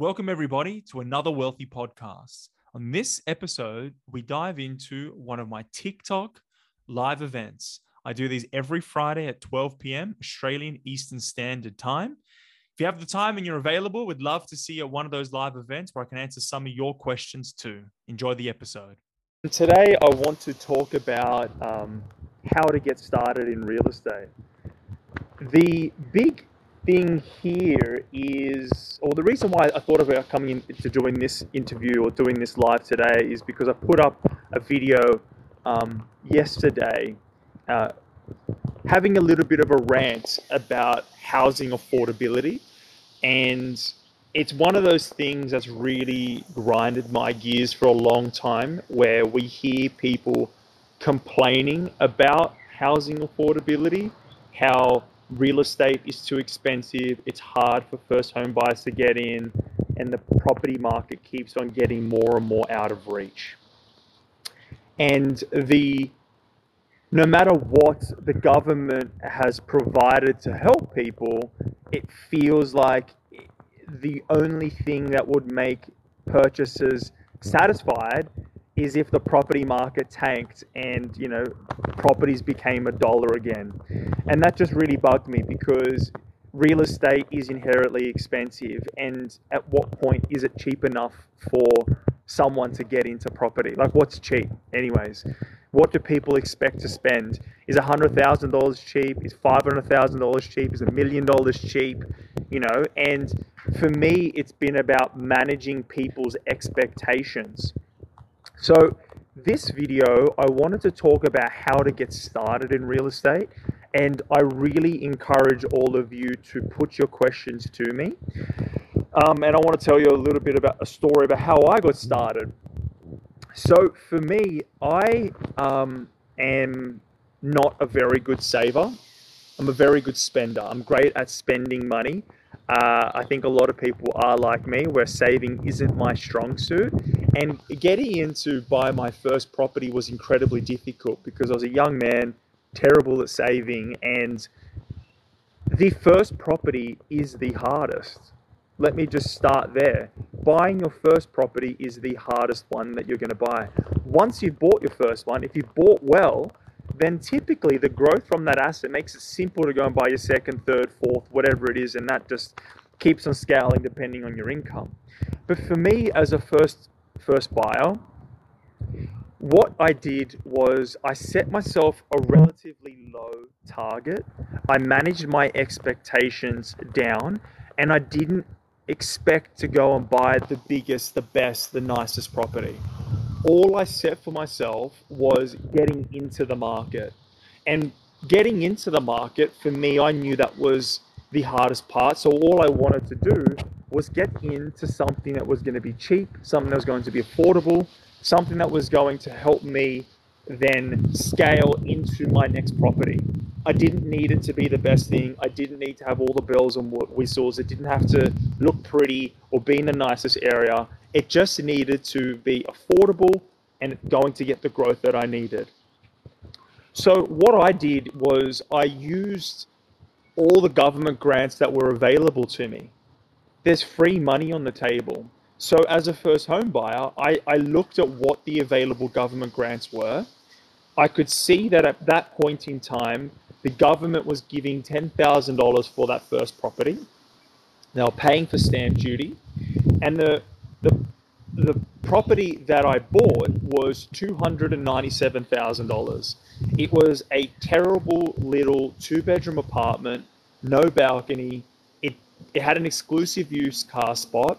Welcome, everybody, to another Wealthy podcast. On this episode, we dive into one of my TikTok live events. I do these every Friday at 12 p.m. Australian Eastern Standard Time. If you have the time and you're available, we'd love to see you at one of those live events where I can answer some of your questions too. Enjoy the episode. Today, I want to talk about um, how to get started in real estate. The big thing here is, or the reason why I thought about coming in to doing this interview or doing this live today is because I put up a video um, yesterday uh, having a little bit of a rant about housing affordability. And it's one of those things that's really grinded my gears for a long time where we hear people complaining about housing affordability, how real estate is too expensive, it's hard for first home buyers to get in, and the property market keeps on getting more and more out of reach. And the no matter what the government has provided to help people, it feels like the only thing that would make purchasers satisfied is if the property market tanked and you know properties became a dollar again. And that just really bugged me because real estate is inherently expensive and at what point is it cheap enough for someone to get into property? Like what's cheap? Anyways what do people expect to spend? Is a hundred thousand dollars cheap? Is five hundred thousand dollars cheap? Is a million dollars cheap? You know and for me it's been about managing people's expectations so, this video, I wanted to talk about how to get started in real estate, and I really encourage all of you to put your questions to me. Um, and I want to tell you a little bit about a story about how I got started. So, for me, I um, am not a very good saver. I'm a very good spender. I'm great at spending money. Uh, I think a lot of people are like me, where saving isn't my strong suit. And getting into buy my first property was incredibly difficult because I was a young man, terrible at saving, and the first property is the hardest. Let me just start there. Buying your first property is the hardest one that you're going to buy. Once you've bought your first one, if you've bought well, then typically the growth from that asset makes it simple to go and buy your second, third, fourth, whatever it is, and that just keeps on scaling depending on your income. But for me, as a first first buyer, what I did was I set myself a relatively low target. I managed my expectations down, and I didn't expect to go and buy the biggest, the best, the nicest property all I set for myself was getting into the market. And getting into the market, for me, I knew that was the hardest part. So all I wanted to do was get into something that was going to be cheap, something that was going to be affordable, something that was going to help me then scale into my next property. I didn't need it to be the best thing. I didn't need to have all the bells and whistles. It didn't have to look pretty or be in the nicest area. It just needed to be affordable and going to get the growth that I needed. So, what I did was I used all the government grants that were available to me. There's free money on the table. So, as a first home buyer, I, I looked at what the available government grants were. I could see that at that point in time, the government was giving $10,000 for that first property. They were paying for stamp duty. And the the the property that I bought was two hundred and ninety seven thousand dollars. It was a terrible little two bedroom apartment, no balcony. It had an exclusive use car spot,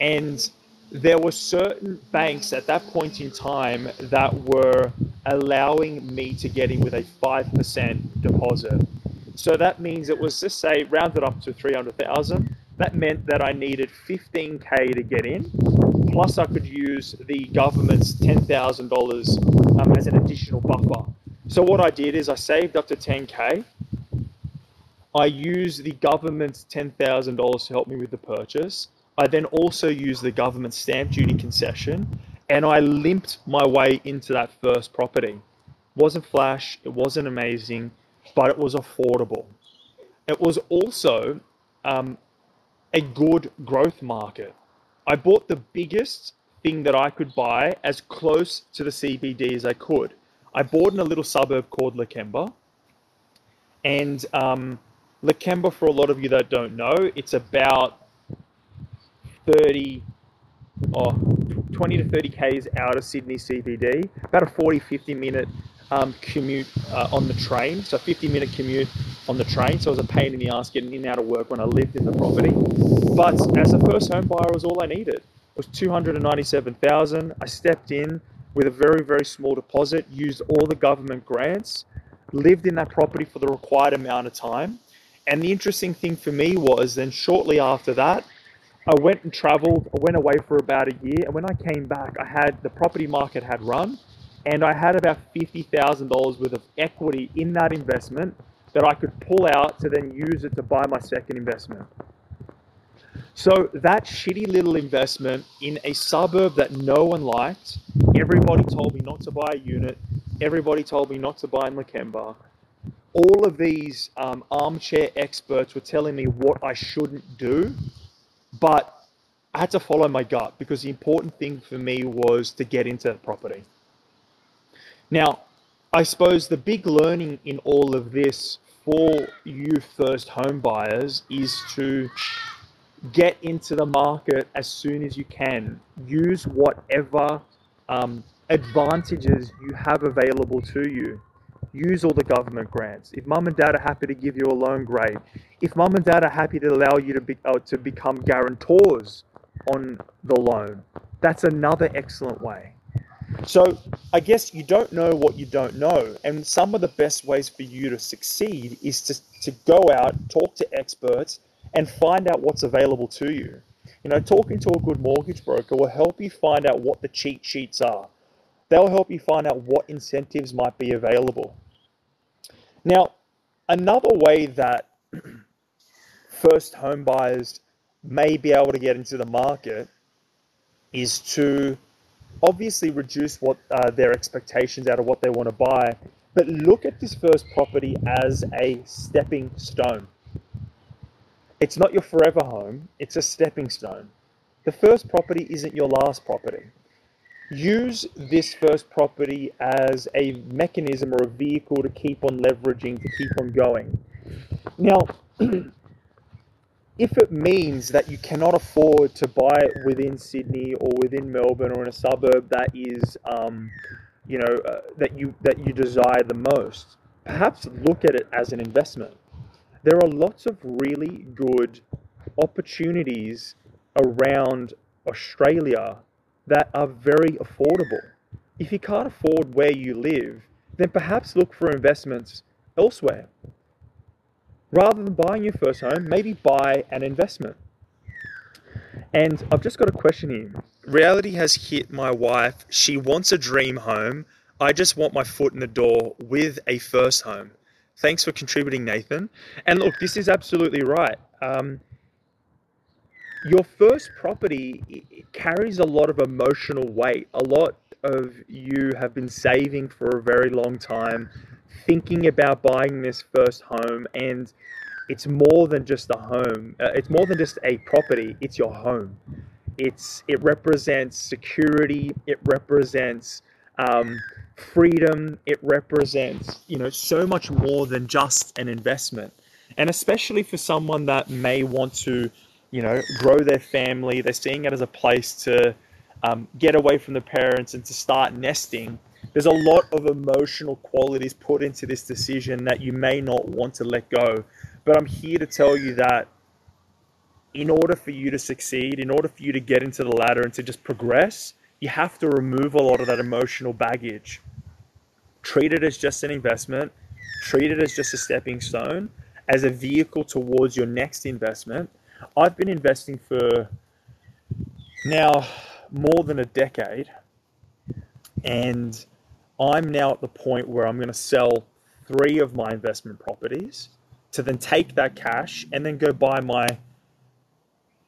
and there were certain banks at that point in time that were allowing me to get in with a 5% deposit. So that means it was just say rounded up to 300,000 that meant that I needed 15k to get in, plus I could use the government's $10,000 um, as an additional buffer. So what I did is I saved up to 10k. I used the government's $10,000 to help me with the purchase. I then also used the government stamp duty concession and I limped my way into that first property. It wasn't flash, it wasn't amazing, but it was affordable. It was also um, a good growth market. I bought the biggest thing that I could buy as close to the CBD as I could. I bought in a little suburb called Lakemba. And um, Lakemba, for a lot of you that don't know, it's about 30 or 20 to 30 Ks out of Sydney CBD, about a 40, 50 minute um, commute uh, on the train. So 50 minute commute on the train. So it was a pain in the ass getting in and out of work when I lived in the property. But as a first home buyer, was all I needed. It was 297,000. I stepped in with a very, very small deposit, used all the government grants, lived in that property for the required amount of time. And the interesting thing for me was then shortly after that, I went and traveled, I went away for about a year. And when I came back, I had the property market had run and I had about $50,000 worth of equity in that investment that I could pull out to then use it to buy my second investment. So that shitty little investment in a suburb that no one liked, everybody told me not to buy a unit, everybody told me not to buy in Lakemba. All of these um, armchair experts were telling me what I shouldn't do, but I had to follow my gut because the important thing for me was to get into the property. Now, I suppose the big learning in all of this for you first home buyers is to get into the market as soon as you can. Use whatever um, advantages you have available to you. Use all the government grants. If mum and dad are happy to give you a loan, great. If mum and dad are happy to allow you to be, uh, to become guarantors on the loan, that's another excellent way. So I guess you don't know what you don't know. And some of the best ways for you to succeed is to, to go out, talk to experts, and find out what's available to you. You know, talking to a good mortgage broker will help you find out what the cheat sheets are. They'll help you find out what incentives might be available. Now, another way that first home buyers may be able to get into the market is to obviously reduce what uh, their expectations out of what they want to buy, but look at this first property as a stepping stone. It's not your forever home, it's a stepping stone. The first property isn't your last property. Use this first property as a mechanism or a vehicle to keep on leveraging, to keep on going. Now, if it means that you cannot afford to buy it within Sydney or within Melbourne or in a suburb that is, um, you know, uh, that you that you desire the most, perhaps look at it as an investment. There are lots of really good opportunities around Australia that are very affordable. If you can't afford where you live, then perhaps look for investments elsewhere rather than buying your first home, maybe buy an investment. And I've just got a question here. Reality has hit my wife. She wants a dream home. I just want my foot in the door with a first home. Thanks for contributing, Nathan. And look, this is absolutely right. Um, your first property carries a lot of emotional weight. A lot of you have been saving for a very long time thinking about buying this first home and it's more than just a home uh, it's more than just a property it's your home it's it represents security it represents um, freedom it represents you know so much more than just an investment and especially for someone that may want to you know grow their family they're seeing it as a place to um, get away from the parents and to start nesting there's a lot of emotional qualities put into this decision that you may not want to let go. But I'm here to tell you that in order for you to succeed, in order for you to get into the ladder and to just progress, you have to remove a lot of that emotional baggage. Treat it as just an investment, treat it as just a stepping stone, as a vehicle towards your next investment. I've been investing for now more than a decade. And I'm now at the point where I'm going to sell three of my investment properties to then take that cash and then go buy my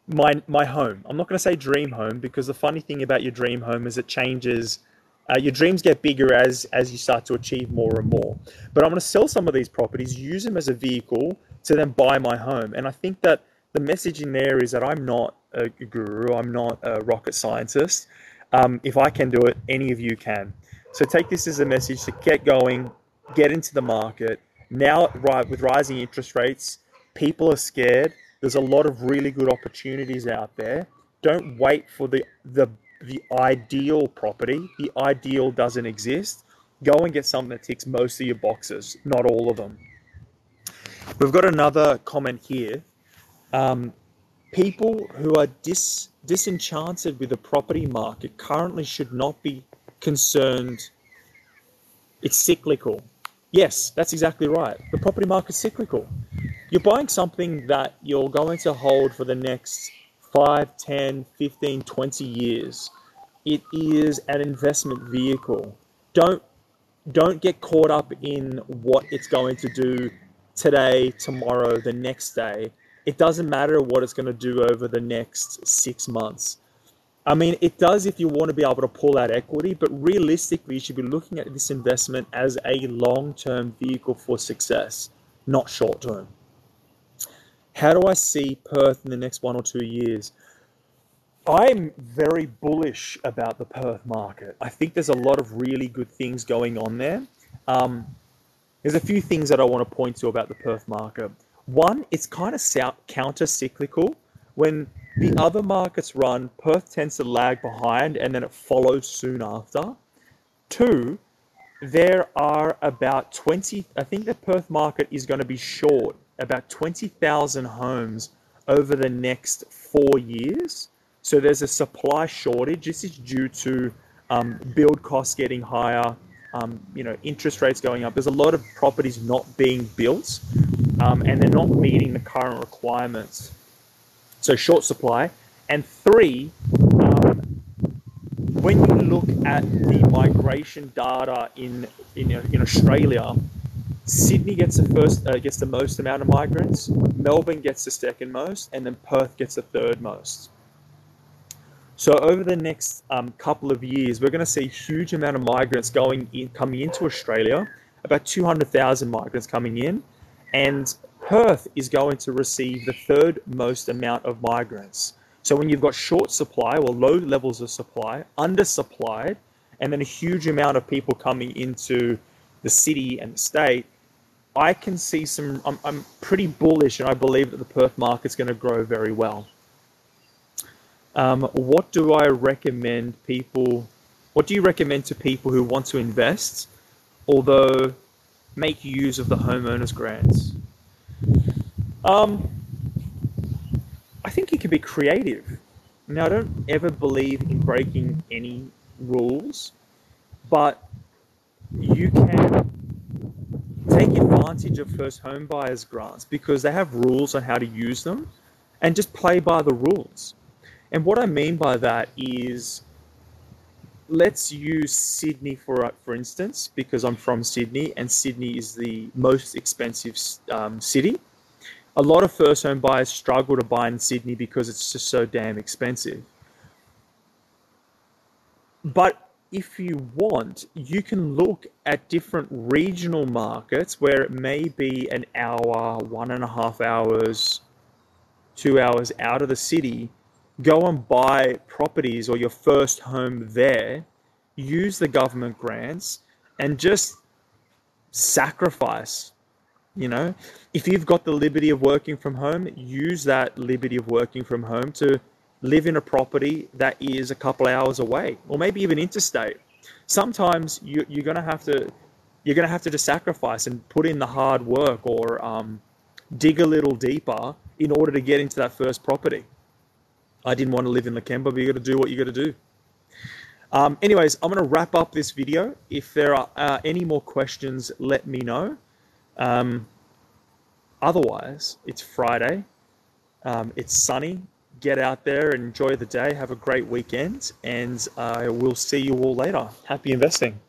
my my home. I'm not going to say dream home because the funny thing about your dream home is it changes. Uh, your dreams get bigger as as you start to achieve more and more. But I'm going to sell some of these properties, use them as a vehicle to then buy my home. And I think that the message in there is that I'm not a guru, I'm not a rocket scientist. Um, if I can do it, any of you can. So take this as a message to get going, get into the market. Now, right with rising interest rates, people are scared. There's a lot of really good opportunities out there. Don't wait for the the the ideal property. The ideal doesn't exist. Go and get something that ticks most of your boxes, not all of them. We've got another comment here. Um, people who are dis, disenchanted with the property market currently should not be concerned. It's cyclical. Yes, that's exactly right. The property market's cyclical. You're buying something that you're going to hold for the next 5, 10, 15, 20 years. It is an investment vehicle. Don't don't get caught up in what it's going to do today, tomorrow, the next day. It doesn't matter what it's going to do over the next 6 months. I mean, it does if you want to be able to pull out equity, but realistically, you should be looking at this investment as a long term vehicle for success, not short term. How do I see Perth in the next one or two years? I'm very bullish about the Perth market. I think there's a lot of really good things going on there. Um, there's a few things that I want to point to about the Perth market. One, it's kind of counter cyclical. When the other markets run, Perth tends to lag behind and then it follows soon after. Two, there are about 20, I think the Perth market is going to be short about 20,000 homes over the next four years. So there's a supply shortage. This is due to um, build costs getting higher, um, you know, interest rates going up. There's a lot of properties not being built, um, and they're not meeting the current requirements. So short supply. And three, um, when you look at the migration data in in, in Australia, Sydney gets the first, uh, gets the most amount of migrants. Melbourne gets the second most, and then Perth gets the third most. So over the next um, couple of years, we're going to see a huge amount of migrants going in, coming into Australia. About 200,000 migrants coming in, and Perth is going to receive the third most amount of migrants. So when you've got short supply or low levels of supply, undersupplied, and then a huge amount of people coming into the city and the state, I can see some. I'm, I'm pretty bullish, and I believe that the Perth market's going to grow very well. Um, what do I recommend people? What do you recommend to people who want to invest, although make use of the homeowners grants? Um, I think you can be creative. Now, I don't ever believe in breaking any rules, but you can take advantage of first home buyers grants because they have rules on how to use them and just play by the rules. And what I mean by that is let's use Sydney for for instance because I'm from Sydney and Sydney is the most expensive um, city. A lot of first home buyers struggle to buy in Sydney because it's just so damn expensive. But if you want, you can look at different regional markets where it may be an hour, one and a half hours, two hours out of the city. Go and buy properties or your first home there, use the government grants, and just sacrifice. You know, if you've got the liberty of working from home, use that liberty of working from home to live in a property that is a couple hours away or maybe even interstate sometimes you, you're going to have to you're going to have to just sacrifice and put in the hard work or um, dig a little deeper in order to get into that first property i didn't want to live in Lakemba, but you got to do what you got to do um, anyways i'm going to wrap up this video if there are uh, any more questions let me know um, otherwise it's friday um, it's sunny get out there and enjoy the day. Have a great weekend, and uh, we'll see you all later. Happy investing.